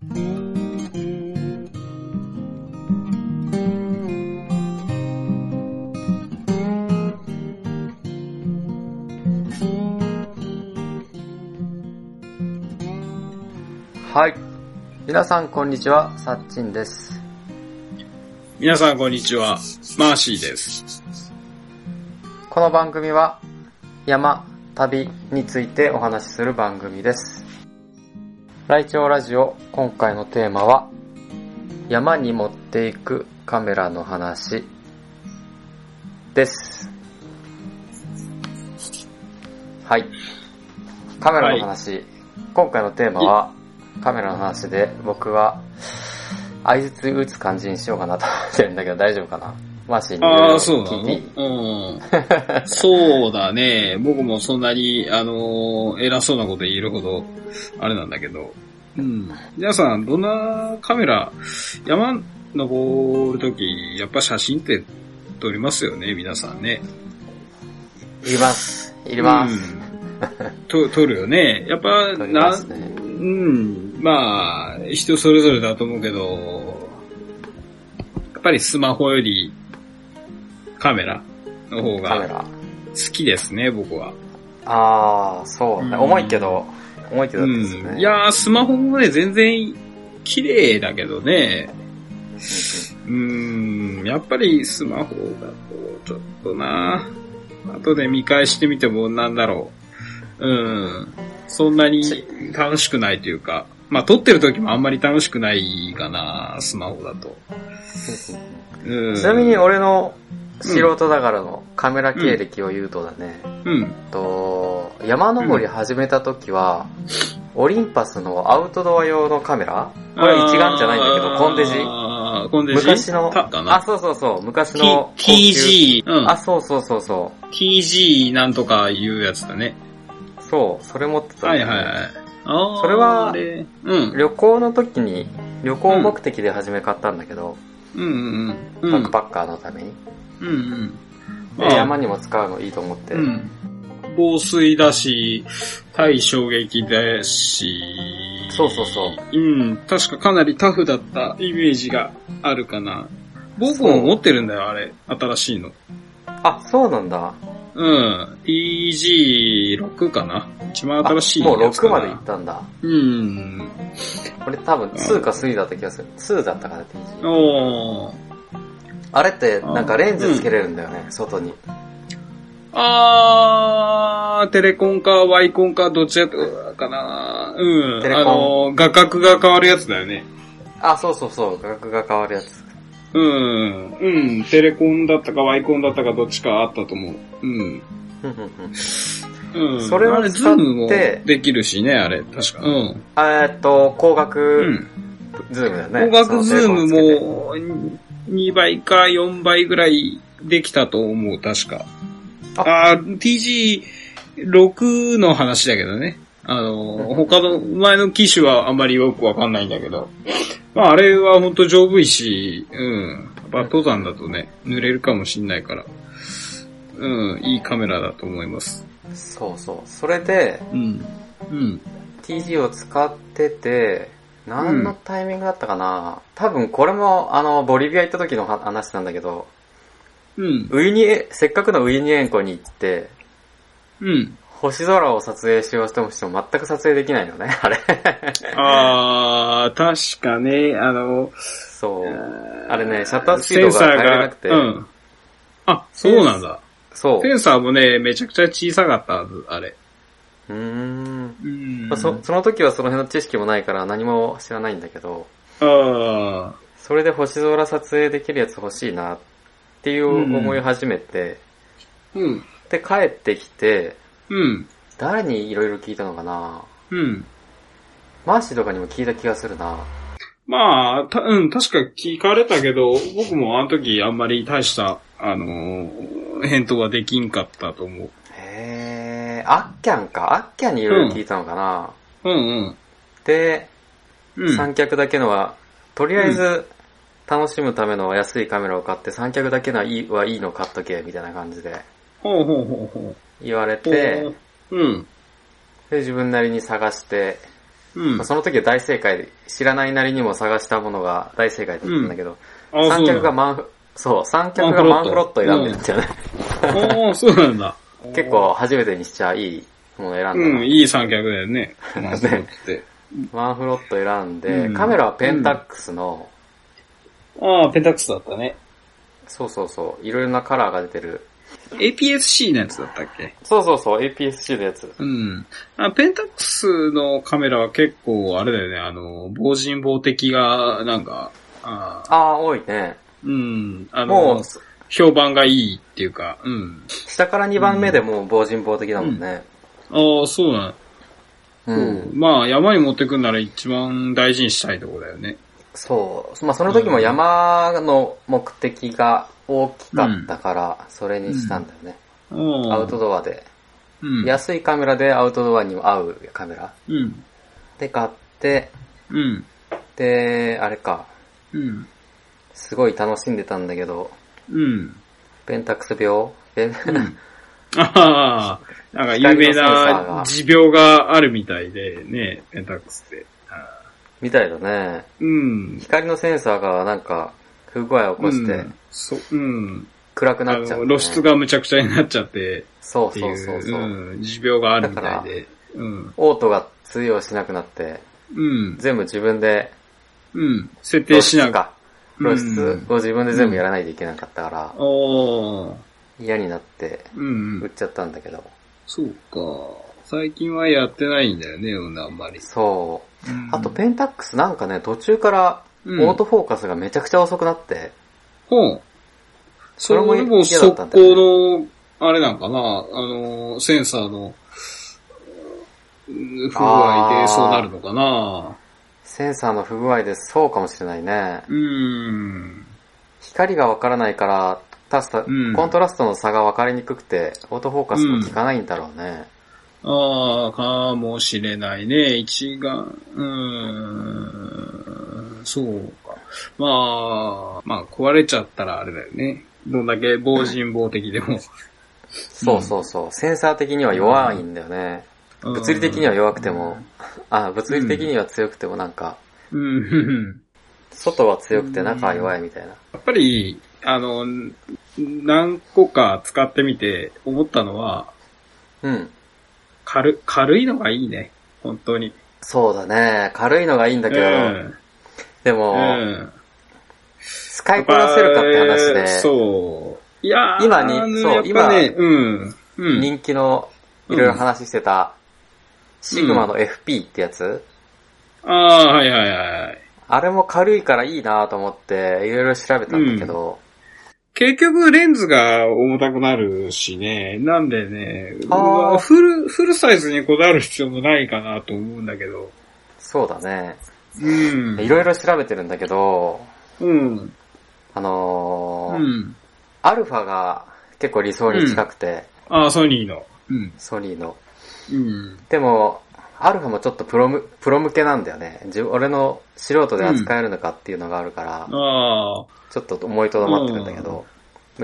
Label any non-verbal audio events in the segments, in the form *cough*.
はい。皆さんこんにちは、さっちんです。皆さんこんにちは、マーシーです。この番組は山、旅についてお話しする番組です。ライチョウラジオ、今回のテーマは山に持っていくカメラの話です。はい。カメラの話。今回のテーマはカメラの話で僕は相槌打つ感じにしようかなと思ってるんだけど大丈夫かな？マーシーにいろいろああ、そううん。そうだね。僕もそんなに、あのー偉そうなこと言えるほど、あれなんだけど。うん。皆さん、どんなカメラ、山登るとき、やっぱ写真って撮りますよね、皆さんね。いります。いります。うん。と撮るよね。やっぱ、撮りなうん。まあ、人それぞれだと思うけど、やっぱりスマホよりカメラの方が。好きですね、僕は。ああ、そうね。うん重いけど、重いけどうですね。ん。いやー、スマホもね、全然綺麗だけどね。うん、やっぱりスマホだと、ちょっとな後で見返してみてもなんだろう。うん。そんなに楽しくないというか、まあ撮ってる時もあんまり楽しくないかなスマホだと。うん。ちなみに俺の素人だからのカメラ経歴を言うとだね、うん。と山登り始めた時は、オリンパスのアウトドア用のカメラ？これは一眼じゃないんだけど、コンデジ？コンデジ？昔の、あ、そうそうそう、昔の。TG、うんあ、。そうそうそうそ TG なんとかいうやつだね。う。そう、それ持ってたはいはいはい。それは。旅行の時に、旅行目的で初め買ったんだけど、うんうんうん。バックパッカーのために。うんうん。で山にも使うのいいと思って。うん。防水だし、対衝撃だし、そうそうそう。うん。確かかなりタフだったイメージがあるかな。僕も持ってるんだよ、あれ。新しいの。あ、そうなんだ。うん。EG6 かな一番あ新しいもうやつか6まなで行ったんだ。うん。これ多分2か3だった気がする。2だったかな、TG。おー。あれってなんかレンズつけれるんだよね、外に。あー、テレコンかワイコンかどっちやったかなうん。テレコンあの、画角が変わるやつだよね。あ、そうそうそう、画角が変わるやつ。うん。うん。テレコンだったかワイコンだったかどっちかあったと思う。うん。うん。それをあれ、使ってズームもできるしね、あれ。確か。うん。あえーっと、光う学ん。ズームだよね。光学ズームも2倍か4倍ぐらいできたと思う、確か。ああー TG6 の話だけどね。あの、他の前の機種はあんまりよくわかんないんだけど。まああれはほんと丈夫いし、うん。やっぱ登山だとね、濡れるかもしんないから。うん、いいカメラだと思います。けそうそう。それで、うん。うん。TG を使ってて、何のタイミングだったかな、多分これも、あの、ボリビア行った時の話なんだけど、うん。ウイニエ、せっかくのウイニエンコに行って、うん。星空を撮影しようとしても全く撮影できないのね、あれ。あー、確かね、あの、そう。あれね、シャッタースピードが変えれなくて、うん。あ、そうなんだ。そう。センサーもね、めちゃくちゃ小さかったはず、あれ。うーん。うんまあそその時はその辺の知識もないから何も知らないんだけど、あそれで星空撮影できるやつ欲しいなっていう思い始めて、ーうん。で、帰ってきて、うん。誰にいろいろ聞いたのかな？うん。マーシーとかにも聞いた気がするな。まあ、た、うん、確か聞かれたけど、僕もあの時あんまり大した、あのー返答はできんかったと思う。へー、アッキャンか？アッキャンにいろいろ聞いたのかな、うんうん。で、うん。三脚だけのは、とりあえず楽しむための安いカメラを買って三脚だけのはいいはいいの買っとけ、みたいな感じでほうほうほうほう。言われて、うん。で、自分なりに探して、うん。その時は大正解で、知らないなりにも探したものが大正解だったんだけど、ああ、三脚。がマンフ、そう、三脚がマンフロット選んでるんだよね。ああ、そうなんだ。結構初めてにしちゃいいもの選んだな。うん、いい三脚だよね。ま *laughs* あ、そうって。マンフロット選んで、うんカメラはペンタックスの、ああ、ペンタックスだったね。そうそうそう、いろいろなカラーが出てる。APS-C のやつだったっけ？そうそうそう、APS-C のやつ。うん。あペンタックスのカメラは結構、あれだよね、あの、防塵防滴が、なんか、あーああ、多いね。うん、あもうの、、評判がいいっていうか、うん。下から2番目でもう防塵防的だもんね。ああ、そうなんうんまあ、山に持ってくんなら一番大事にしたいとこだよね。そう。まあその時も山の目的が大きかったから、それにしたんだよね。ああアウトドアで。うん。安いカメラでアウトドアにも合うカメラ。うん。で買って、うん。で、あれか、うん。すごい楽しんでたんだけど、うん。ペンタックス病？ペン、*laughs* ああ、なんか有名な持病があるみたいでね、ペンタックスって。あみたいだね。ーうん。光のセンサーがなんか不具合を起こしてうん、そう、うん。暗くあなっちゃう、の、露出。がむちゃくちゃになっちゃってそうっていう、そうそうそう。うん、持病があるみたいで。うん。オートが通用しなくなって、うん。全部自分でうん。設露定しな。露出を自分で全部やらないといけなかったから。嫌になってうん売っ。ちゃったんだけど。そうか。最近はやってないんだよね、あんまり。そう。うんあと、ペンタックスなんかね、途中からオうんートフォーカスがめちゃくちゃ遅くなって、ほう。それもも嫌だった速んだよね攻の、あれなんかな、あの、センサーの、うん不具合でそうなるのかな。センサーの不具合でそうかもしれないね。うーん。光がわからないから、たしたうんコントラストの差が分かりにくくて、オートフォーカスも効かないんだろうね。ああ、かもしれないね。一眼、うーん、そうか。まあ、まあ壊れちゃったらあれだよね。どんだけ防塵防滴でも。*laughs* そうそうそう。センサー的には弱いんだよね。物理的には弱くても、あ、物理的には強くてもなんか。外は強くて中は弱いみたいな。やっぱり、あの、何個か使ってみて思ったのは、うん。軽、軽いのがいいね。本当に。そうだね。軽いのがいいんだけど、うん。でうも、ん。使いこなせるかって話で、そう。いやー今にそうね、うん。うん。人気のいろいろ話してた、シグマの FP ってやつ、ああ、はいはいはい。あれも軽いからいいなと思って、いろいろ調べたんだけど、結局レンズが重たくなるしね。なんでね、あーうわフル、フルサイズにこだわる必要もないかなと思うんだけど。そうだね。うん。いろいろ調べてるんだけど、うん。あのーうん。アルファが結構理想に近くて、ああ、ソニーの。うん。ソニーの。うん。でも、アルファもちょっとプロム、プロ向けなんだよね。自分俺の素人で扱えるのかっていうのがあるから、ああ。ちょっと思いとどまってるんだけど、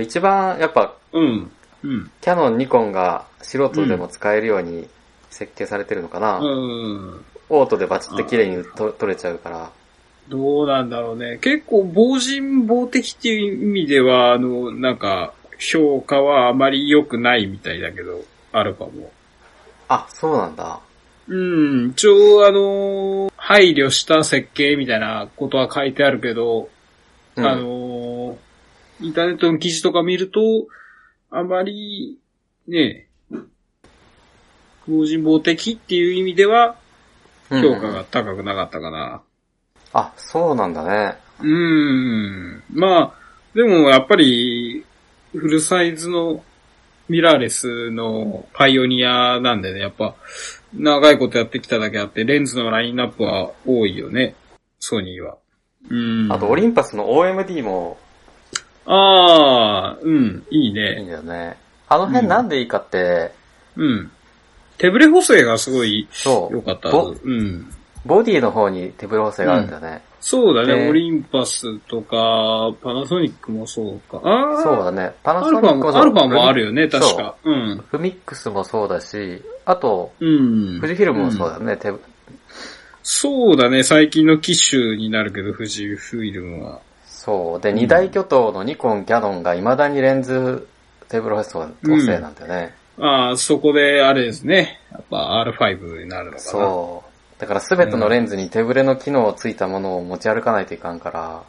一番やっぱうん。うん。キャノン、ニコンが素人でも使えるように設計されてるのかな。うん。オートでバチって綺麗にと撮れちゃうから。どうなんだろうね。結構、防塵防滴っていう意味では、あの、なんか、評価はあまり良くないみたいだけど、アルファも。あ、そうなんだ。うん、一応、あの、配慮した設計みたいなことは書いてあるけど、うん、あの、インターネットの記事とか見ると、あまり、ね、防塵防滴っていう意味では、うん評価が高くなかったかな。あ、そうなんだね。うーん。まあ、でもやっぱり、フルサイズのミラーレスのパイオニアなんでね、やっぱ、長いことやってきただけあって、レンズのラインナップは多いよね、ソニーは。うん。あと、オリンパスの OMD もああ、うん、いいいいんね。だよね。あの辺なんでいいかって、うん。手ブレ補正がすごいそう良かった。ボうん。ボディの方に手ブレ補正があるんだよね。そうだね、でオリンパスとか、パナソニックもそうか。ああ、そうだね。パナアソニックも、アルファもあるよね、確か。うん。フミックスもそうだし、あと、うん。富士フィルムもそうだよね。手そうだね、最近の機種になるけど、富士フイルムは。そう。で、二大巨頭のニコン、キャノンが未だにレンズテーブルホスト搭載なんだよね。ああ、そこであれですね。やっぱ R5 になるのかな。そう。だからすべてのレンズに手ブレの機能をついたものを持ち歩かないといかんから、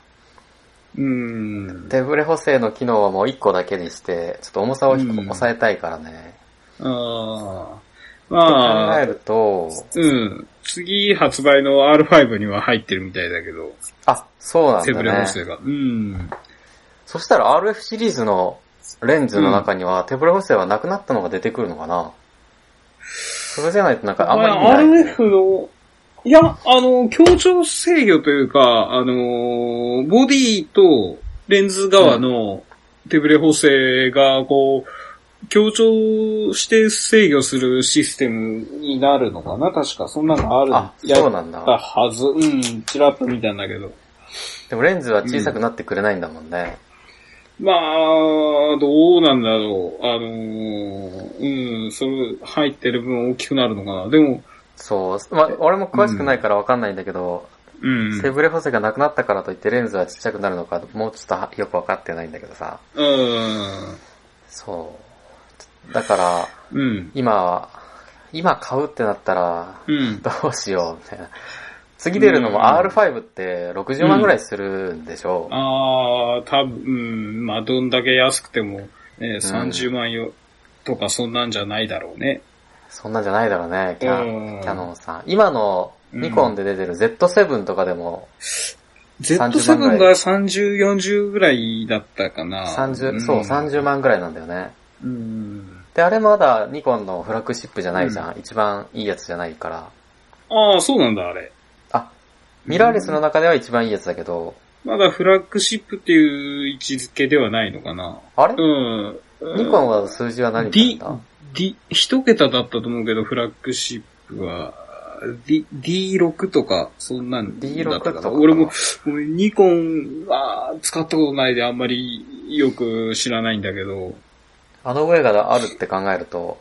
う。うん。手ブレ補正の機能はもう1個だけにして、ちょっと重さを抑えたいからね。ああ。まあ考え、ると、うん。次発売の R5 には入ってるみたいだけど、あ、そうなんセブレだね。補正が。うん。そしたら RF シリーズのレンズの中には手ブレ補正はなくなったのが出てくるのかなそれじゃないとなんかあんまり意味ない、ね。RF の、いや、あの、強調制御というか、あの、ボディとレンズ側の手ブレ補正が、こう、強調して制御するシステムになるのかな確か、そんなのあるあ、やそうなんだはず。うん、ちらっと見たんだけど。でもレンズは小さくなってくれないんだもんね。まあ、どうなんだろう。あのーうん、それ入ってる分大きくなるのかな。でも、そう。まあ、俺も詳しくないからわかんないんだけど、うん。手ブレ補正がなくなったからといってレンズはちっちゃくなるのか、もうちょっとはよくわかってないんだけどさ。うん。そう。だから、うん。今は、今買うってなったら、うん。どうしよう、みたいな。次出るのもうん R5 って60万ぐらいするんでしょ、ああ、多分、うん、まあ、どんだけ安くても、ね、30万よ、とかそんなんじゃないだろうね。そんなんじゃないだろうね、キャ,、うんキャノンさん。今のニコンで出てる Z7 とかでも、30万 Z7 が30、40ぐらいだったかな。30、んそう、30万ぐらいなんだよね。うん。で、あれまだニコンのフラッグシップじゃないじゃん。一番いいやつじゃないから。ああ、そうなんだ、あれ。あ、ミラーレスの中では一番いいやつだけど、まだフラッグシップっていう位置づけではないのかな。あれ？うん。ニコンは数字は何だ？っ一桁だったと思うけど、フラッグシップは、D、D6 とか、そんなんだった D6 かな。とか俺も、俺ニコンは使ったことないであんまりよく知らないんだけど、あの上があるって考えると、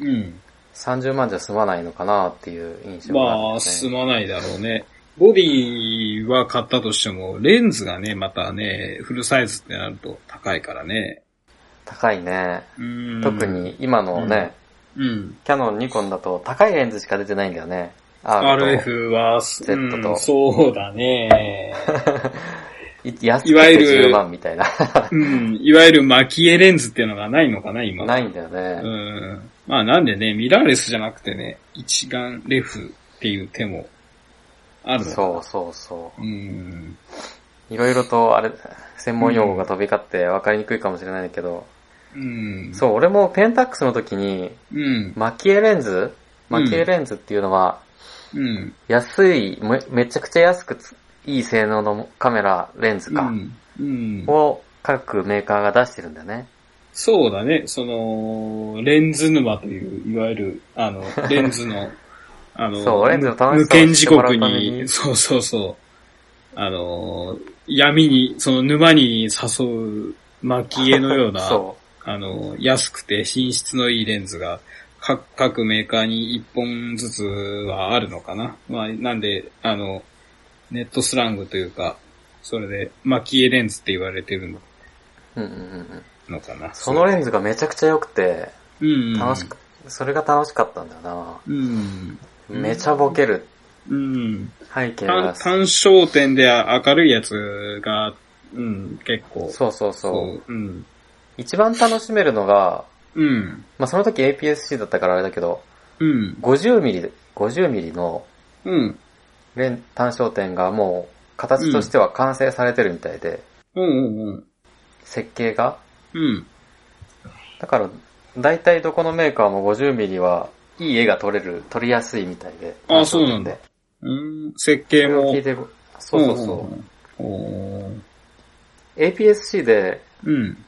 うん。30万じゃ済まないのかなっていう印象があるんまあ、ですね。すまないだろうね。ボディは買ったとしても、レンズがね、またね、フルサイズってなると高いからね。高いね。うん特に、今のね、うん。キャノン、ニコンだと高いレンズしか出てないんだよね。RF は、Z とうんそうだね。*laughs* い安くいわゆるて10万みたいな。うん。いわゆる巻き絵レンズっていうのがないのかな、今。ないんだよね。うん。まあなんでね、ミラーレスじゃなくてね、一眼レフっていう手もあるそうそうそう。うん。いろいろと、あれ、専門用語が飛び交って分かりにくいかもしれないけど、うん。そう、俺もペンタックスの時に、うん。巻き絵レンズ？巻き絵レンズっていうのは、うん。安いめ、めちゃくちゃ安くついい性能のカメラ、レンズか。を各メーカーが出してるんだよね。そうだね。その、レンズ沼という、いわゆる、あの、*laughs* レンズの、あの、そうレンズの楽し無限時刻にそうそうそう。あの、闇に、その沼に誘う巻き絵のような、そあの、安くて品質のいいレンズが、各各メーカーに一本ずつはあるのかな。まあ、なんで、あの、ネットスラングというか、それで巻き絵レンズって言われてるのう。うんうんうんうん。のかな。そのレンズがめちゃくちゃ良くて、うん。楽しく、それが楽しかったんだよな。うん。めちゃボケる。うん。背景単が。単焦点で明るいやつが、うん、結構。そうそうそう。う。うん。一番楽しめるのが、うん。まあ、その時 APS-C だったからあれだけど、うん。50ミリ、50ミリのうん。レン単焦点がもう形としては完成されてるみたいで、うんうんうん。設計が。うん。だから、大体どこのメーカーも50ミリはいい絵が撮れる、撮りやすいみたいで。あそうなんだで。うん。設そ計も。聞いて、そうそうそう。うん。おー APS-C でうん。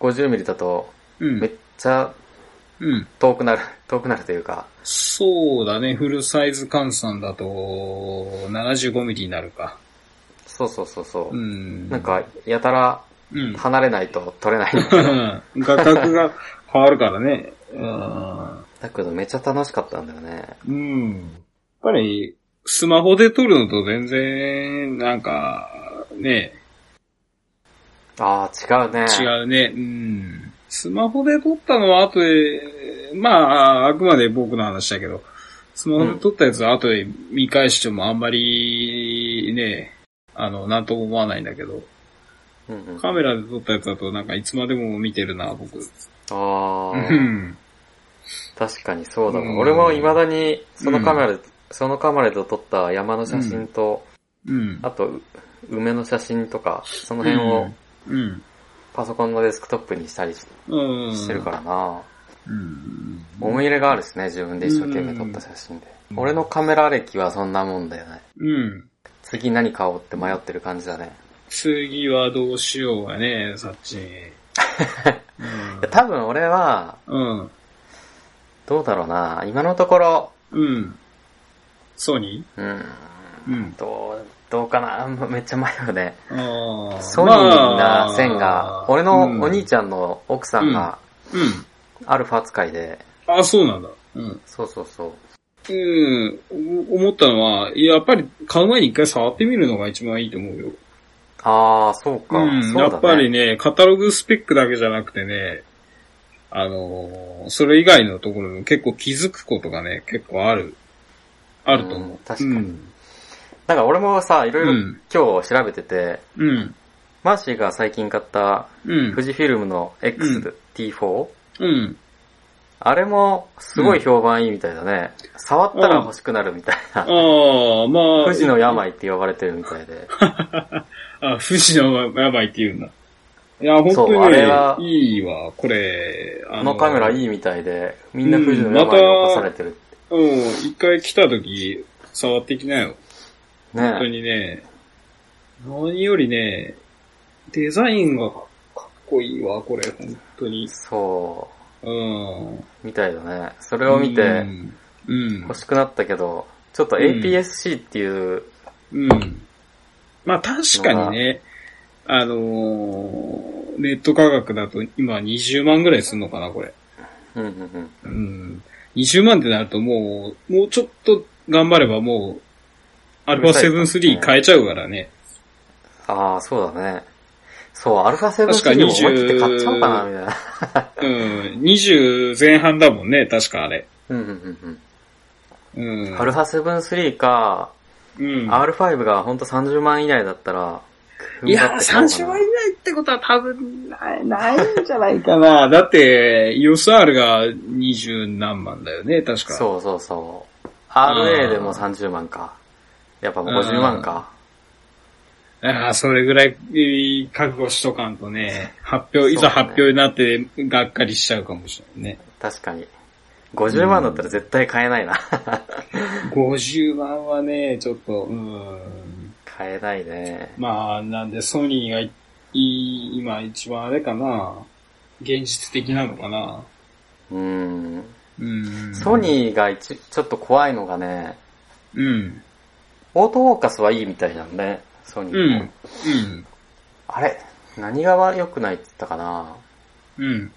50ミリだと、うん。めっちゃうん。遠くなる、*laughs* 遠くなるというか、そうだね。フルサイズ換算だと、75ミリになるか。そうそうそうそう。うん。なん、か、やたらうん。離れないと撮れない。画角が変わるからね。うん。だけどめっちゃ楽しかったんだよね。うん。やっぱり、スマホで撮るのと全然、なんか、ね、ああ、違うね。違うね。うん。スマホで撮ったのは後で、まあ、あくまで僕の話だけど、スマホで撮ったやつは後で見返してもあんまり、ね、あの、なんとも思わないんだけど、うんうん、カメラで撮ったやつだとなんかいつまでも見てるな、僕。あうあ、ん。確かにそうだわ、うん俺も未だに、そのカメラで、そのカメラで撮った山の写真と、うん。あと、う梅の写真とか、その辺をうん。パソコンのデスクトップにしたりしうん。してるからな。うん。思い入れがあるしね、自分で一生懸命撮った写真で。俺のカメラ歴はそんなもんだよね。うん。次何買おうって迷ってる感じだね。次はどうしようがね、そっち。い *laughs* や多分俺は、うん。どうだろうな。今のところ、うん。ソニうん、ーうん。どう、どうかな？*laughs* めっちゃ迷うね。ソニーな線が、俺のお兄ちちゃんの奥さんが。アルファ使いで、あ、そうなんだ。うん。そうそうそう。うん。お思ったのは、やっぱり買う前に一回触ってみるのが一番いいと思うよ。ああ、そうか。うん。やっぱりね、カタログスペックだけじゃなくてね、あのーそれ以外のところにも結構気づくことがね、結構ある。あると思う。うん確かにうん。なんか俺もさ、いろいろうん今日調べてて、うん。マーシーが最近買ったうん。富士フィルムの XT4、うん。あれもすごい評判いいみたいだね。触ったら欲しくなるみたいな。ああ、まあ。富士の病って呼ばれてるみたいで。*laughs* あ、富士の病って言うんだ。いや、本当にねあれは、いいわ、これ。あこのカメラいい。いみたいで、みんな富士の病に侵されてる。うん、一回来た時、触ってきなよ。本当ねにね、何よりね、デザインがかっこいいわ、これ、本当に。そうん。う、みたいだね。それを見てうん。うん欲。しくなったけど、ちょっと APS-C っていう、うん。まあ確かにね、あのーネット価格だと今20万ぐらいすんのかな、これ。うんうんうん。うん。20万ってなるともう、もうちょっと頑張ればもう、アルファ7 3変えちゃうからね。ああ、そうだね。そう、アルファ7確か3も思い切って20買っちゃおうかな、みたいな。うん。20前半だもんね、確かあれ。うんうんうんうん。うん。アルファ7 3か、うん。R5 がほんと30万以内だったら、いや、30万以内ってことは多分ない、ないんじゃないかな。*laughs* だって、EOSR が20何万だよね、確か。そうそうそう。RA でも30万か。やっぱもう50万か。ああ、それぐらいえー覚悟しとかんとね、発表、いざ発表になってがっかりしちゃうかもしれないね。確かに。50万だったら絶対買えないな。50万はね、ちょっと、うん。買えないね。まあ、なんでソニーがいい今一番あれかな。現実的なのかな。うん。うん。ソニーが一ちょっと怖いのがね、うん。オートフォーカスはいいみたいなんね、ソニうーも。ん。うん。あれ何が良くないって言ったかなうん。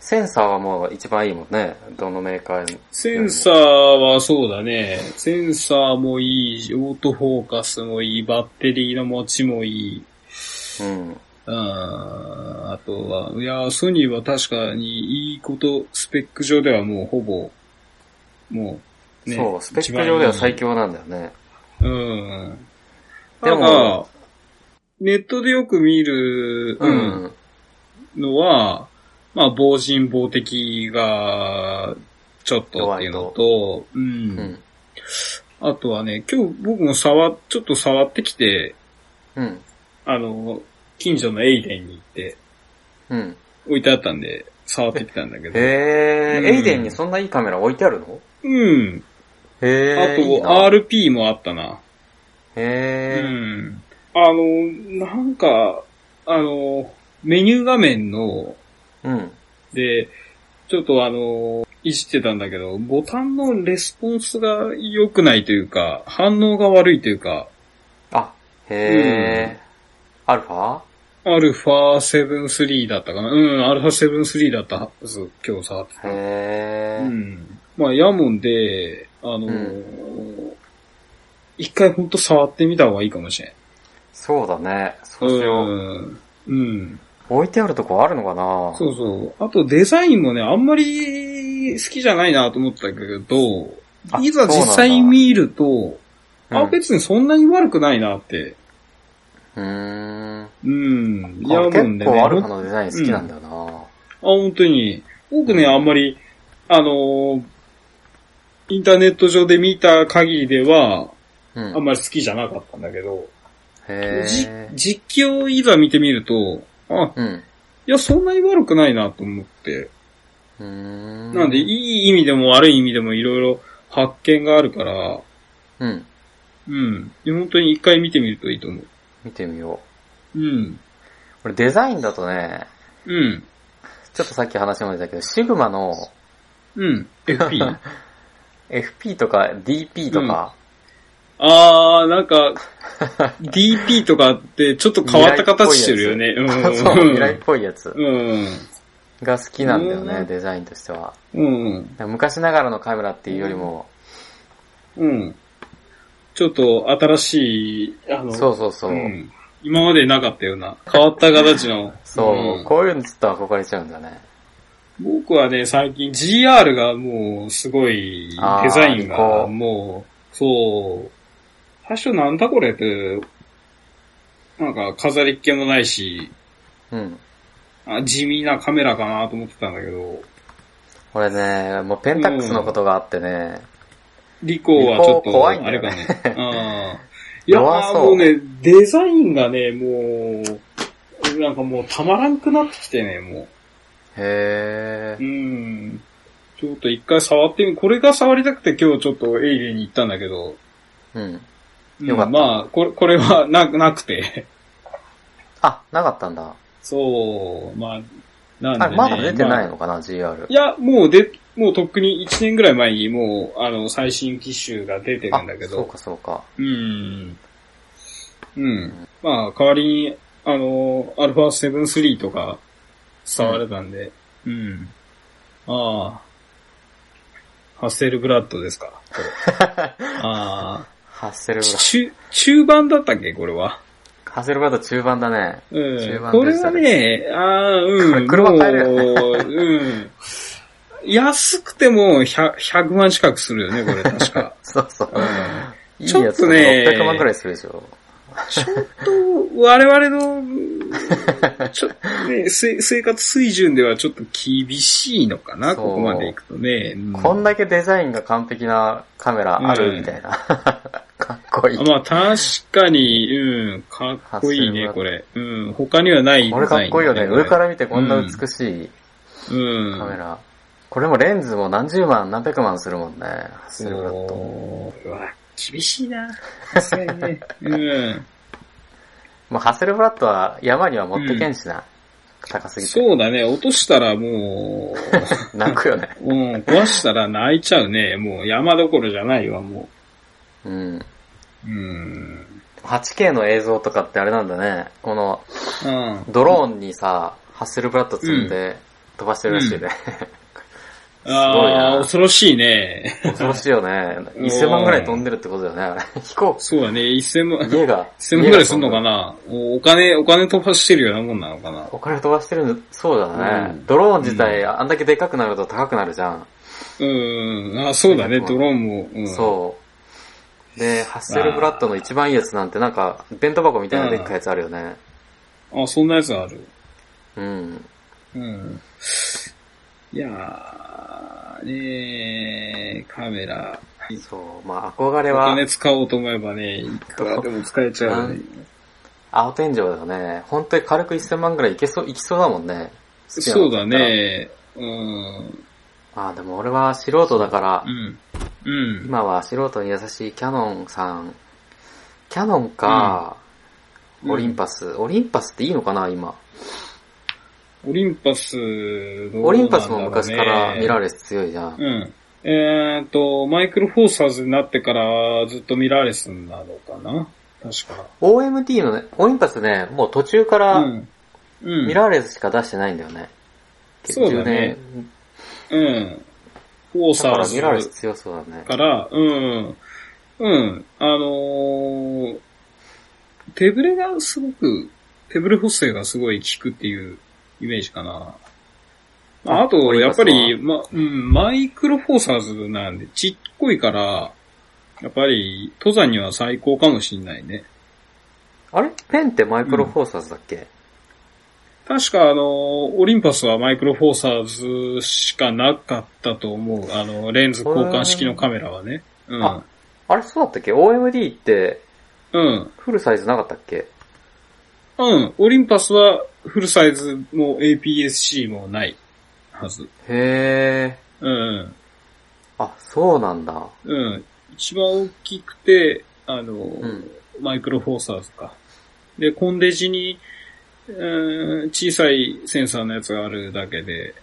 センサーはもう一番いいもんね。どのメーカーに。センサーはそうだね。センサーもいい、オートフォーカスもいい、バッテリーの持ちもいい。うん。うんあとは、いや、ソニーは確かにいいこと、スペック上ではもうほぼ、もう、ね。そう、スペック上では最強なんだよね。うん。でもネットでよく見る、ううんん。のは、まあ、防塵防滴が、ちょっとっていうのと、う。うんん。あとはね、今日僕も触、ちょっと触ってきて、うん。あの、近所のエイデンに行って、うん。置いてあったんで、触ってきたんだけど。へー、うんエイデンにそんないいカメラ置いてあるの？うん。へー。あと、RP もあったな。うへー。ん。あの、なんか、あの、メニュー画面の、うん。で、ちょっとあの、いじってたんだけど、ボタンのレスポンスが良くないというか、反応が悪いというか、あ、へー。アルファ？アルファ7 3だったかなうん、アルファ7 3だったはず、今日触ってた。へー。うん。まあ、ヤモンで、あのーう一回ほんと触ってみた方がいいかもしれん。そうだね。そうしよう。うん。うん。置いてあるとこあるのかなそうそう。あとデザインもね、あんまり好きじゃないなと思ったけど、あいざ実際見ると、あ、うん別にそんなに悪くないなって。うーん。うん。いいや、や、もう結ね、構アルファのデザイン好きなんだよな、本当に。僕ね、あんまり、あのーインターネット上で見た限りでは、うん。あんまり好きじゃなかったんだけど。実機をいざ見てみると、あ、うん。いや、そんなに悪くないなと思って。ん。なんで、いい意味でも悪い意味でもいろいろ発見があるから、うん。うん。本当に一回見てみるといいと思う。見てみよう。うん。これデザインだとね、うん。ちょっとさっき話も出たけど、シグマのうん。FP? *laughs* FP とか DP とか、あー、なんか、*laughs* DP とかってちょっと変わった形してるよね。うん。*laughs* そう、未来っぽいやつうん。が好きなんだよね、うんデザインとしては。うん。昔ながらのカメラっていうよりも、うん。ちょっと新しい、あの、そうそうそう。ん今までなかったような、変わった形の。そう、んこういうのちょっと憧れちゃうんだよね。僕はね、最近 GR がもうすごいデザインがもう、そう、最初なんだこれって、なんか飾りっ気もないし、うん。あ地味なカメラかなと思ってたんだけど、これね、もうペンタックスのことがあってね、リコはちょっリコ怖いと、んだよね。あれかね。あ *laughs* ーいやもうね、デザインがね、もう、なんかもうたまらんくなってきてね、もへう。うん。ちょっと一回触ってみ、これが触りたくて今日ちょっとエイリーに行ったんだけど、ー。うん。うんよかったまあ、これ、これはな、なくて。あ、なかったんだ。そう、まあ、なんで、ね。まだ出てないまあのかな、GR い。や、もうで、もうとっくに1年ぐらい前にもう、あの、最新機種が出てるあんだけ、ど。そうかそうか。うん。うん。まあ、代わりに、あの、アルファ7 3とか、触れたんで、うん。ああ。ハッセルブラッドですか？これあ *laughs* ハッセルあ。ブラ中、中盤だったっけ？これは。ハッセルブラッド中盤だね。うん。中盤これはねね、ああ、うん。車買えるよねもううん。安くても100 100万近くするよね、これ確か。*laughs* そうそう。うんちょっとね600万くらいするでしょ。ちょっと、我々の、*laughs* ちょっとね、せ生活水準ではちょっと厳しいのかな、ここまで行くとね。うんこんだけデザインが完璧なカメラあるうんみたいな。*laughs* かっこいい。まあ確かに、うん、かっこいいね、これ。うん、他にはないデザイン、これかっこいいよね。上から見てこんな美しいうん。カメラ。これもレンズも何十万、何百万するもんね。ハッセルブラッド。厳しいな。さすがにね。*laughs* うん。まあ、ハッセルブラッドは山には持ってけんしな。高すぎて。そうだね、落としたらも *laughs* 泣くよね。う、うん、壊したら泣いちゃうね。もう山どころじゃないわ、もうん。う。うん。8K の映像とかってあれなんだね。このうん。ドローンにさ、ハッセルブラッド積んで飛ばしてるらしいね。すごいああ、な。恐ろしいね。恐ろしいよね。1000万ぐらい飛んでるってことだよね、あれ。*laughs* 飛行そうだね、1000万、家が。1000万ぐらいすんのかななおお金、お金飛ばしてるようなもんなのかなお金飛ばしてるの、そうだね。うんドローン自体、あんだけでかくなると高くなるじゃん。うん、あそうだね、ドローンも。うん、そう。で、ハッセルブラッドの一番いいやつなんてなんか、弁当箱みたいなでっかいやつあるよね。あ、そんなやつある。うん。うん。いやー、ねーカメラ。そう。まあ、憧れおは金、使おうと思えばね、いくらでも使えちゃうよね。青天井だよね。本当に軽く1000万ぐらいいけそう、いきそうだもんね。そうだ。ね。うん。ああ、でも俺は素人だからう、ん。うん。今は素人に優しいキャノンさん。キャノンか、うんオリンパス。オリンパスっていいのかな、今。オリンパスね、オリンパスも昔からミラーレス強いじゃん。うん。えーっと、マイクロフォーサーズになってからずっとミラーレスなのかな確か。OMT のね、オリンパスね、もう途中からうん。うん。ミラーレスしか出してないんだよね。そうだね10年うん。フォーだからサーズミラーレス強そうだね。から、うん。うん。あのー手ブレがすごく、手ブレ補正がすごい効くっていうイメージかな。まあ、ああと、やっぱり、ま、うん、マイクロフォーサーズなんで、ちっこいから、やっぱり、登山には最高かもしんないね。あれ？ペンってマイクロフォーサーズだっけ、確かあの、オリンパスはマイクロフォーサーズしかなかったと思う。あの、レンズ交換式のカメラはね。うん。ああれそうだったっけ ?OMD ってうん。フルサイズなかったっけ？うん。オリンパスはフルサイズも APS-C もないはず。へー。うん。あ、そうなんだ。うん。一番大きくて、あの、んマイクロフォーサーズか。で、コンデジに、うん、小さいセンサーのやつがあるだけで、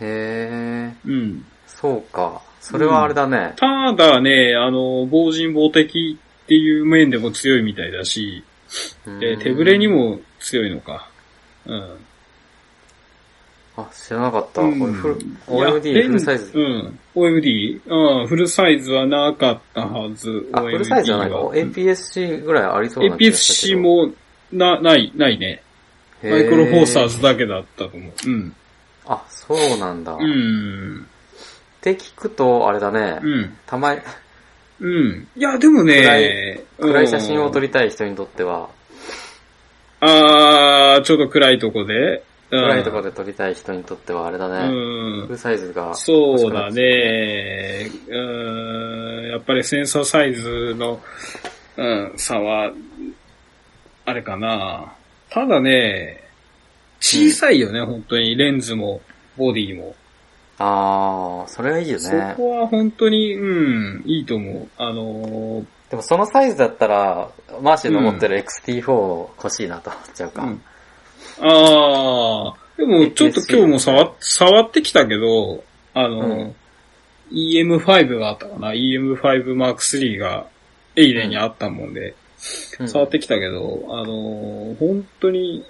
へー。うん。うん。そうか。それはあれだね。ただね、あの、防人防敵っていう面でも強いみたいだし、で、手ぶれにも強いのか。うん。あ、知らなかった。うんこれフル、OMD フルサイズ。うん。OMD? うん、フルサイズはなかったはず。あ、フルサイズじゃないか。APS-C ぐらいありそうな気がしたけ APS-C ど。も、な、ない、ないね。へマイクロフォーサーズだけだったと思う。うん。あ、そうなんだ。っうん。て聞くと、あれだね。うん。たまに、うん。いや、でもね、暗い写真を撮り、りたい人にとっては、あー、ちょっと暗いとこで。暗いとこで撮りたい人にとってはあれだうね。んフ。ルサイズが。そうだね。うん。やっぱりセンサーサイズの、うん、差は、あれかな。ただね、小さいよね、本当に。レンズも、ボディも。あー、それはいいよそね。こは本当に、うん、いいと思う。あのでもそのサイズだったら、マーシーの持ってる XT4 欲しいなと思っちゃうか。うんああ、でもちょっと今日も触っ触ってきたけど、あの、うん EM5 があったかな ?EM5 Mark III がエイレンにあったもんで、うん触ってきたけど、あの、本当に、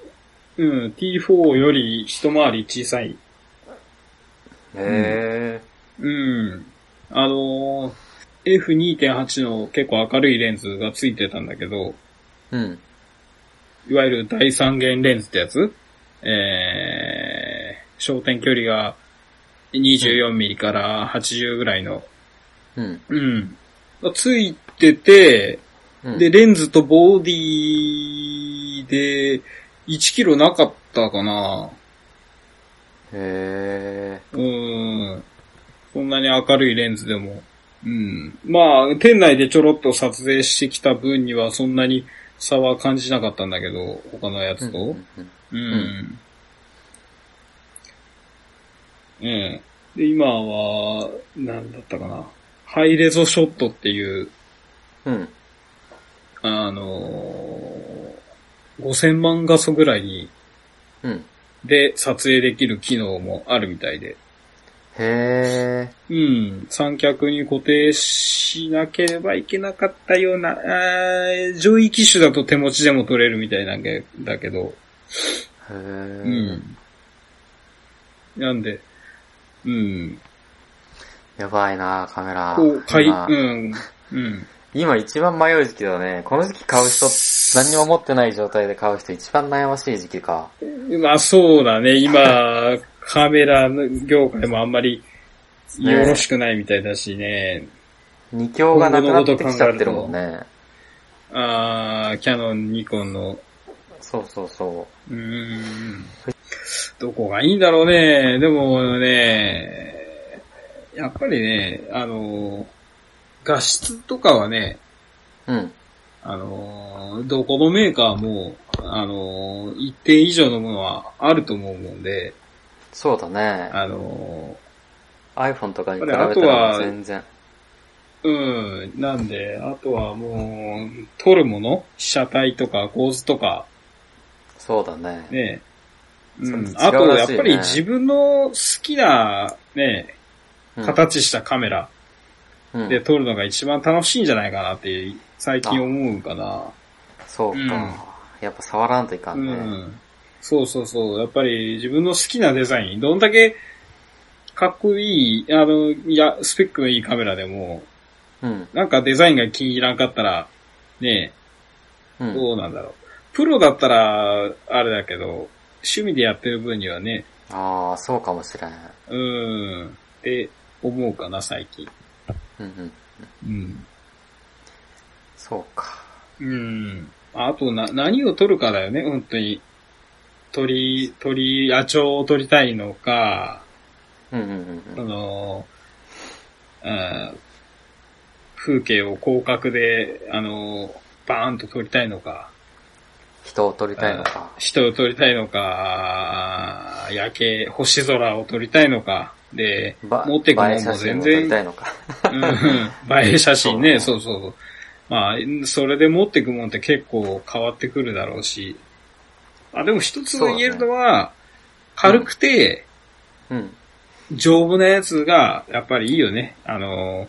うん、T4 より一回り小さい。へうん。あの、F2.8 の結構明るいレンズがついてたんだけど、ー。うん。いわゆる第三元レンズってやつ？えー、焦点距離が24ミリから80ぐらいの、うん。うん。がついてて、うんで、レンズとボディで1キロなかったかなへうん。そんなに明るいレンズでも。うん。まあ、店内でちょろっと撮影してきた分にはそんなに差は感じなかったんだけど、他のやー。つと。うんうん。えで、今は、なんだったかな。ハイレゾショットっていう、うん。あのー、5000万画素ぐらいに、うん。で撮影できる機能もあるみたいで。へうん。三脚に固定しなければいけなかったような、あー上位機種だと手持ちでも撮れるみたいなんでだけど、ー。へー。うん。なんで、うん。やばいなカメラ。こう、かい、今うん。うん。今一番迷う時期だね。この時期買う人、何にも持ってない状態で買う人一番悩ましい時期か。まあそうだね、今、カメラの業界もあんまりよろしくないみたいだしね。二強がなくなってきちゃってるもんね。あー、キャノン、ニコンの、そうそうそうーん。どこがいいんだろうね。でもね、やっぱりね、あの、画質とかはね、う。うん。あの、どこのメーカーも、あの、一定以上のものはあると思うもんで、そうだね。あの、iPhone とかに比べあたれあとはら全然。うん。なんで、あとはもう、撮るもの？被写体とか構図とか、そうだね。ね。うん。ねあと、やっぱり自分の好きな、ね、うん形したカメラうんで撮るのが一番楽しいんじゃないかなって、最近思うかな。そうか、うんやっぱ触らんといかうんね。ん。そうそうそう。やっぱり自分の好きなデザイン、どんだけかっこいい、あの、いや、スペックのいいカメラでも、うん。なんかデザインが気に入らんかったら、ねうん。どうなんだろう。プロだったら、あれだけど、趣味でやってる分にはね、ああ、そうかもしれん。うーん、って思うかな、最近。うんうん。うん。そうか。うん。あとな、何を撮るかだよね、本当に。鳥、鳥、野鳥を撮りたいのか、うんうんうんその、うん風景を広角で、あの、バーンと撮りたいのか、人を撮りたいのか。人を撮りたいのか、夜景、星空を撮りたいのか、で、ば持ってくもん映え写も全真を撮り然たいのか。うん、*laughs* 映え写真ね、そそうそうそう。まあ、それで持ってくもんって結構変わってくるだろうし。あ、でも一つ言えるのは、軽くて、うん。丈夫なやつが、やっぱりいいよね。あの、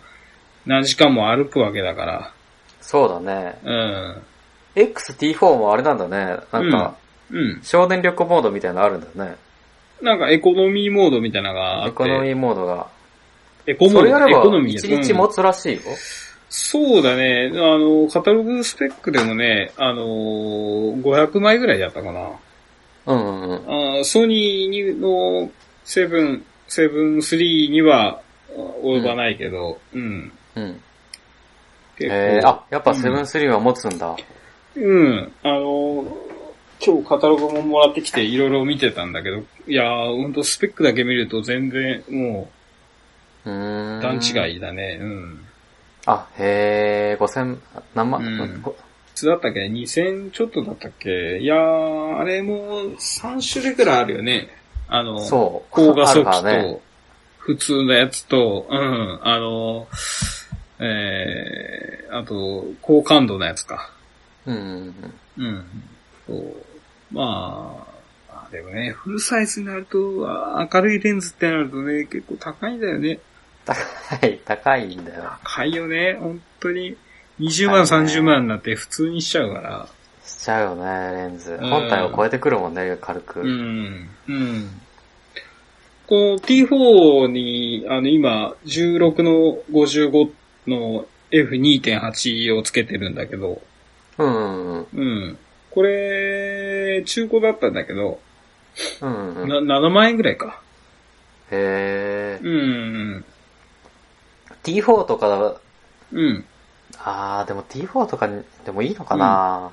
何時間も歩くわけだから。そうだね。うん。XT4 もあれなんだね。なんか、うん。省電力モードみたいなのあるんだよね。なんかエコノミーモードみたいなのがあって。エコノミーモードが。エコモードそれやればエコノミー1日持つらしいよ。そうだね。あの、カタログスペックでもね、あの、500枚ぐらいだったかな。うんうんうん。あーソニーのセブン、セブン3にはあ及ばないけど、うん。うん。結構えー、あ、やっぱセブンスリーは持つんだ。うん。あの、今日カタログももらってきていろいろ見てたんだけど、いやー、ほんとスペックだけ見ると全然もう段違いだね。うん。あ、へー、5000、何万、うんごいつだったっけ ?2000 ちょっとだったっけ？いやー、あれも3種類くらいあるよね。あの、そう。高画素機あるからね。と、普通のやつと、うん、あの、えー、あと、高感度のやつか。うんうん。そう。まあ、あでもね、フルサイズになると、あ明るいレンズってなるとね、結構高いんだよね。高い、高いんだよ。高いよね、本当に。20万、高いね30万になって普通にしちゃうから。しちゃうよね、レンズ。ん本体を超えてくるもんね、軽く。うん。うん。この T4 に、あの今、16の55の F2.8 をつけてるんだけど、うんうんうん。うん。これ、中古だったんだけど、うんうんうん。な7万円ぐらいか。へー。うん。T4 とかだ、うん。あー、でも T4 とかにでもいいのかな、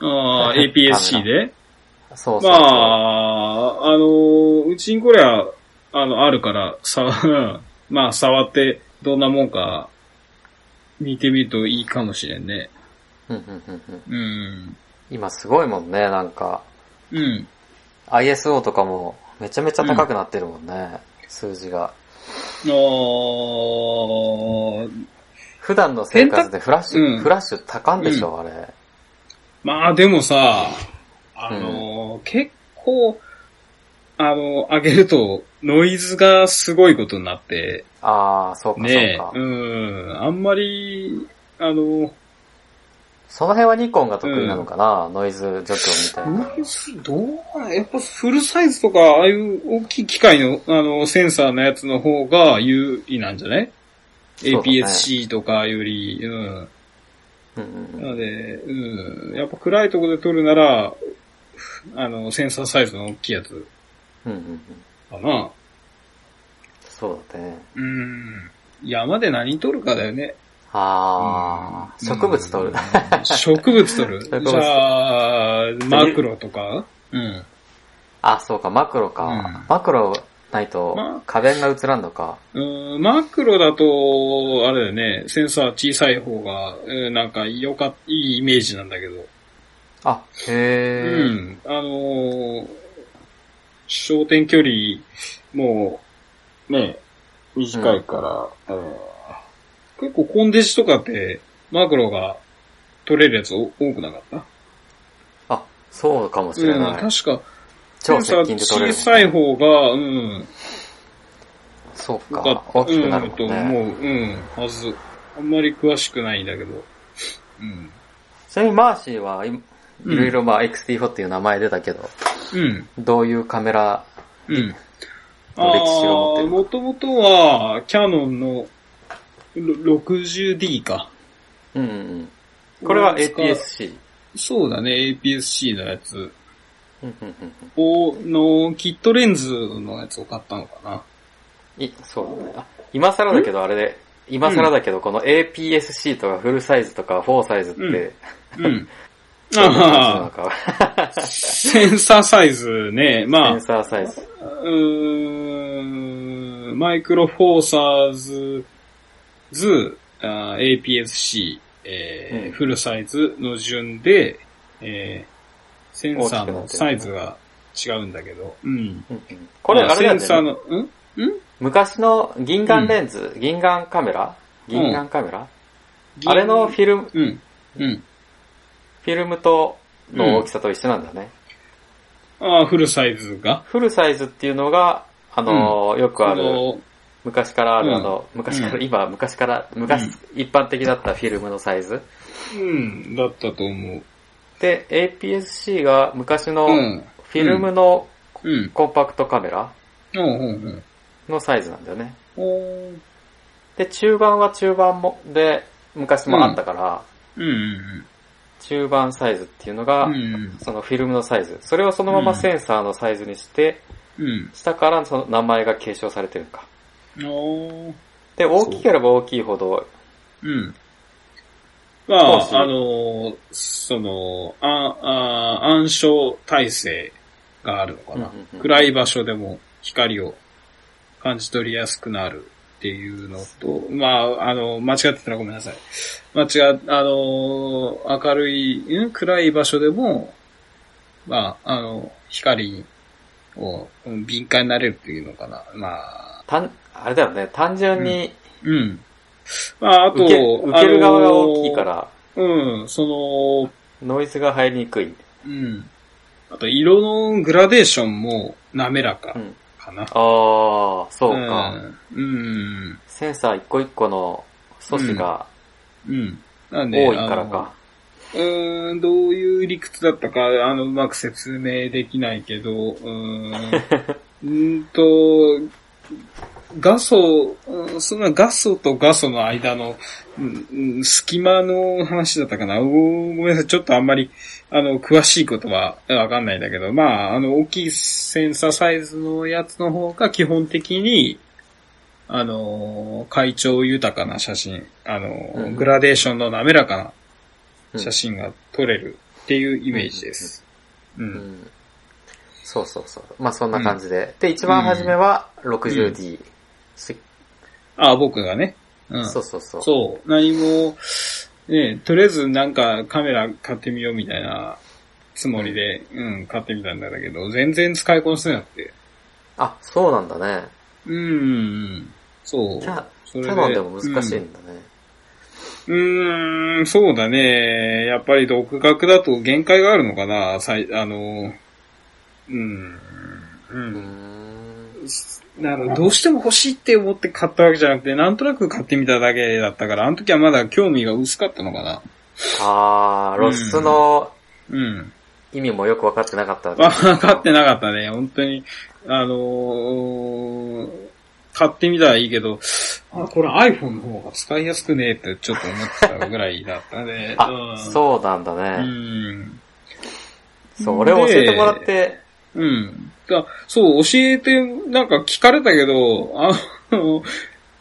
ああ、*laughs* APS-C で？そうそう。まあ、あの、うちにこれは、あの、あるから、さ、*laughs* まあ、触って、どんなもんか、見てみるといいかもしれんね。うんうんうんうんうん。今すごいもんね、なんか。うん。ISO とかもめちゃめちゃ高くなってるもんね、数字が。あー。普段の生活でフラッシュ、うん。フラッシュ高んでしょ、あれ。まあでもさ、あの、結構、あの、上げると、ノイズがすごいことになって、あー、そうかそうねか。うん、あんまり、あの、その辺はニコンが得意なのかな、ノイズ除去みたいな。どうやっぱフルサイズとか、ああいう大きい機械の、あの、センサーのやつの方が有利なんじゃない？ね ?APS-C とかより、うん。うんうんなので、うん。やっぱ暗いところで撮るなら、あの、センサーサイズの大きいやつうんうんうん。かな。そうだね。うん。山で何撮るかだよね。あー、うん植物取る。植物撮 *laughs* る？じゃあ、マクロとか？うん。あ、そうか、マクロか。うんマクロないとまあ画面が映らんのか。うん、マクロだと、あれだよね、センサー小さい方が、うんなんかよか、いいイメージなんだけど。あ、うへー。ん。あのー焦点距離も、ね、短いから、うん結構コンデジとかって、マクロが取れるやつお多くなかった？あ、そうかもしれうん、ない。確か、超接近で撮れる。小さい方が、うん、そうよか。大きくなるうん、と。思う。うん、はず。あんまり詳しくないんだけど。うん。ちなみにマーシーはいろいろまあ XT4 っていう名前出たけど、うん。どういうカメラ、うん。の歴史が持ってるもともとは、キャノンのろ 60D か。うんうんうん。これは APS-C。そうだね、APS-C のやつうんうんうんうんを、の、キットレンズのやつを買ったのかな。い、そうだね。あ、今更だけどあれで、今更だけどこの APS-C とかフルサイズとか4サイズって、うん。*laughs* どういう感じなああ。*laughs* センサーサイズね、まあセン、サーサイズ。うーん、マイクロフォーサーズ、ズ、APS-C、えーうん。フルサイズの順で、えーセンサーのサイズが違うんだけど、うん。うん。うんこれまあれだよセンサーね。の、ん？ん？昔の銀眼レンズ、銀眼カメラ？銀眼カメラ、あれのフィルム、うん。うん。フィルムとの大きさと一緒なんだよね。ああ、フルサイズが？フルサイズっていうのが、あのーよくある、の昔からある、うんあの、昔から、うん今は昔から、昔、一般的だったフィルムのサイズ。うん、だったと思う。で、APS-C が昔のうん。フィルムのうん。コンパクトカメラうん、うん、のサイズなんだよね。で、中盤は中盤も、で、昔もあったから、うん、うん中盤サイズっていうのうが、ん。うん。そのフィルムのサイズ。それをそのままセンサーのサイズにして、うん。下からその名前が継承されてるか。で、大きければ大きいほど、うん。まあ、あのー、その、あ、あ、暗証体制があるのかな、うんうんうん。暗い場所でも光を感じ取りやすくなるっていうのと、まあ、あの、間違ってたらごめんなさい。間違っ、あのー、明るい、ん？暗い場所でも、まあ、あの、光をうん敏感になれるっていうのかな。まあ、あれだよね、単純にうん。まあ、あと、受け受ける側が大きいから、うん、その、ノイズが入りにくい。うん。あと、色のグラデーションも滑らかうん。かな。ああ、そうか。うん。うん。センサー一個一個の素子がうん。なんで、多いからか。うーん、どういう理屈だったか、あの、うまく説明できないけど、うーん。*laughs* んと、画素、うんその画素と画素の間の、うんうん隙間の話だったかな。ごごめんなさい。ちょっとあんまり、あの、詳しいことはわかんないんだけど、まあ、あの、大きいセンサーサイズのやつの方が基本的に、あの、会長豊かな写真、あの、うんグラデーションの滑らかなうん写真が撮れるっていうイメージです。う。うんん。そうそうそう。まあそんな感じで。で、一番初めは 60D。しあ、僕がね。うん。そうそうそう。そう。何も、ね、とりあえずなんかカメラ買ってみようみたいなつもりで、うん、買ってみたんだけど、全然使いこなせなくて。あ、そうなんだね。うんうん、そう。キャそれキャノンでも難しいんだね。うん、うーん、そうだね。やっぱり独学だと限界があるのかな、さいあの、うん、う。うんーん。なるどうしても欲しいって思って買ったわけじゃなくて、なんとなく買ってみただけだったから、あの時はまだ興味が薄かったのかな。あー、露出のうん。意味もよく分かってなかった。わ分かってなかったね。本当に、あのー買ってみたらいいけど、あ、これ iPhone の方が使いやすくねってちょっと思ってたぐらいだったね。*laughs* あ、うん、そうなんだうね。ん。そう、俺教えてもらって、うん。だそう、教えて、なんか聞かれたけど、あの、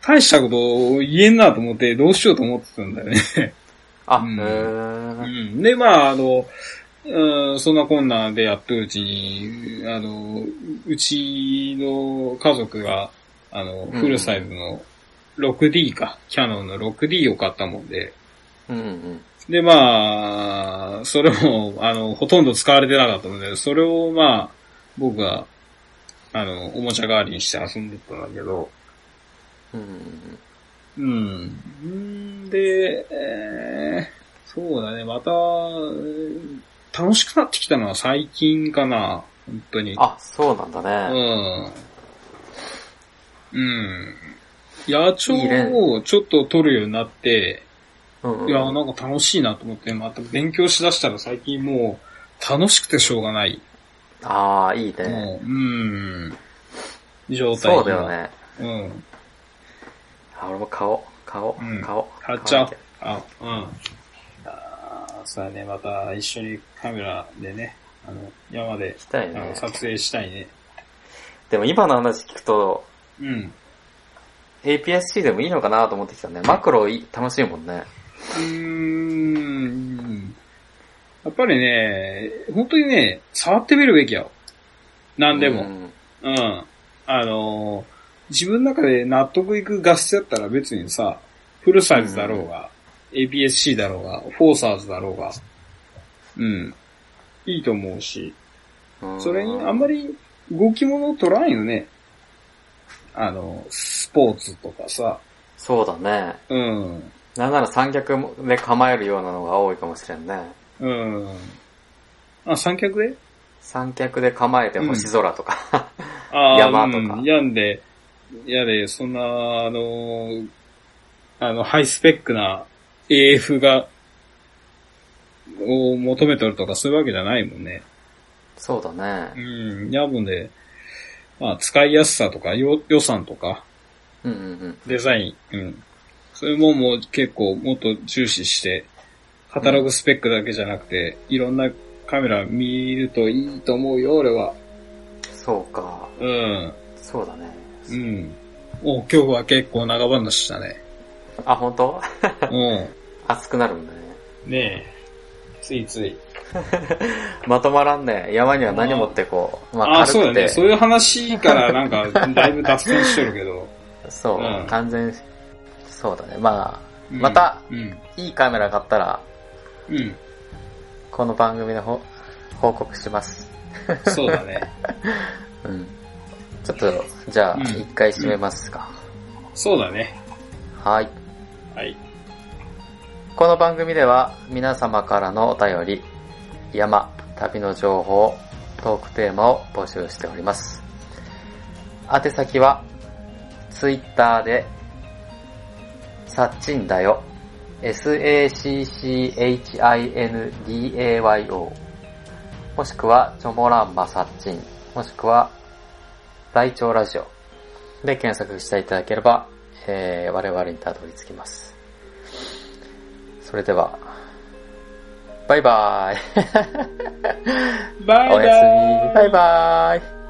大したこと言えんなと思って、どうしようと思ってたんだよね。あ、うんへうー。ん。で、まあ、あの、うん、そんなこんなでやってるうちに、あの、うちの家族が、あの、うんフルサイズの 6D か、キャノンの 6D を買ったもんで、うんうん。で、まあ、それも、あの、ほとんど使われてなかったので、それをまあ、僕が、あの、おもちゃ代わりにして遊んでたんだけど、うんうんうん。んで、えーそうだね、また、楽しくなってきたのは最近かな、本当に。あ、そうなんだうね。ん。うん。野鳥をちょっと撮るようになって、うんうん。いや、なんか楽しいなと思って、また勉強しだしたら最近もう楽しくてしょうがない。あー、いいね。もう、うん。状態そうだよ。ね。うん。あ俺も買おう。顔、うん顔。買っちゃおう顔。あ、うん。あーそうだね、また一緒にカメラでね、あの、山で、したいね。撮影したいね。でも今の話聞くと、うん。APS-C でもいいのかなと思ってきたね。マクロ楽しいもんね。うーん。やっぱりね、本当にね、触ってみるべきよ。何でも。うんうん。あのー自分の中で納得いく画質だったら別にさ、フルサイズだろうが、APS-C だろうが、フォーサーズだろうが、うん。いいと思うし、うんそれにあんまり動き物を取らんよね。あの、スポーツとかさ、そうだね。うん。なんなら三脚で構えるようなのが多いかもしれんね。うん。あ、三脚で？三脚で構えて星空とか。あー山とかうん、やんで、やで、そんな、あの、あの、ハイスペックな AF が、を求めとるとかそういうわけじゃないもんね。そうだうね。ん。やぶんで、まあ、使いやすさとか、よ予算とか、うんうんうん。デザイン、うん。そういうもんも結構もっと重視して、カタログスペックだけじゃなくて、いろんなカメラ見るといいと思うよ、俺は。そうか。うん。そうだね。うん。お、今日は結構長話したね。あ、本当？うん。*laughs* 熱くなるんだね。ねえ。ついつい。*laughs* まとまらんね。山には何持ってこう。まああ、あ軽くて。そうだね。そういう話からなんか、だいぶ脱線してるけど。*laughs* そううん完全、そうだね。まあ、うんまた、うん。いいカメラ買ったら、うん。この番組でほ報告します。そうだね。*laughs* うん。ちょっと、じゃあ、うん一回締めますか。そうだね。はい。はい。この番組では皆様からのお便り、山、旅の情報、トークテーマを募集しております。宛先は、ツイッターで、さっちんだよ、sacchindayo、もしくは、チョモランマさっちん、もしくは、ライチョウラジオで検索していただければ、えー我々にたどり着きます。それでは、バイバーイ。*laughs* バイバイおやすみ。バイバーイ。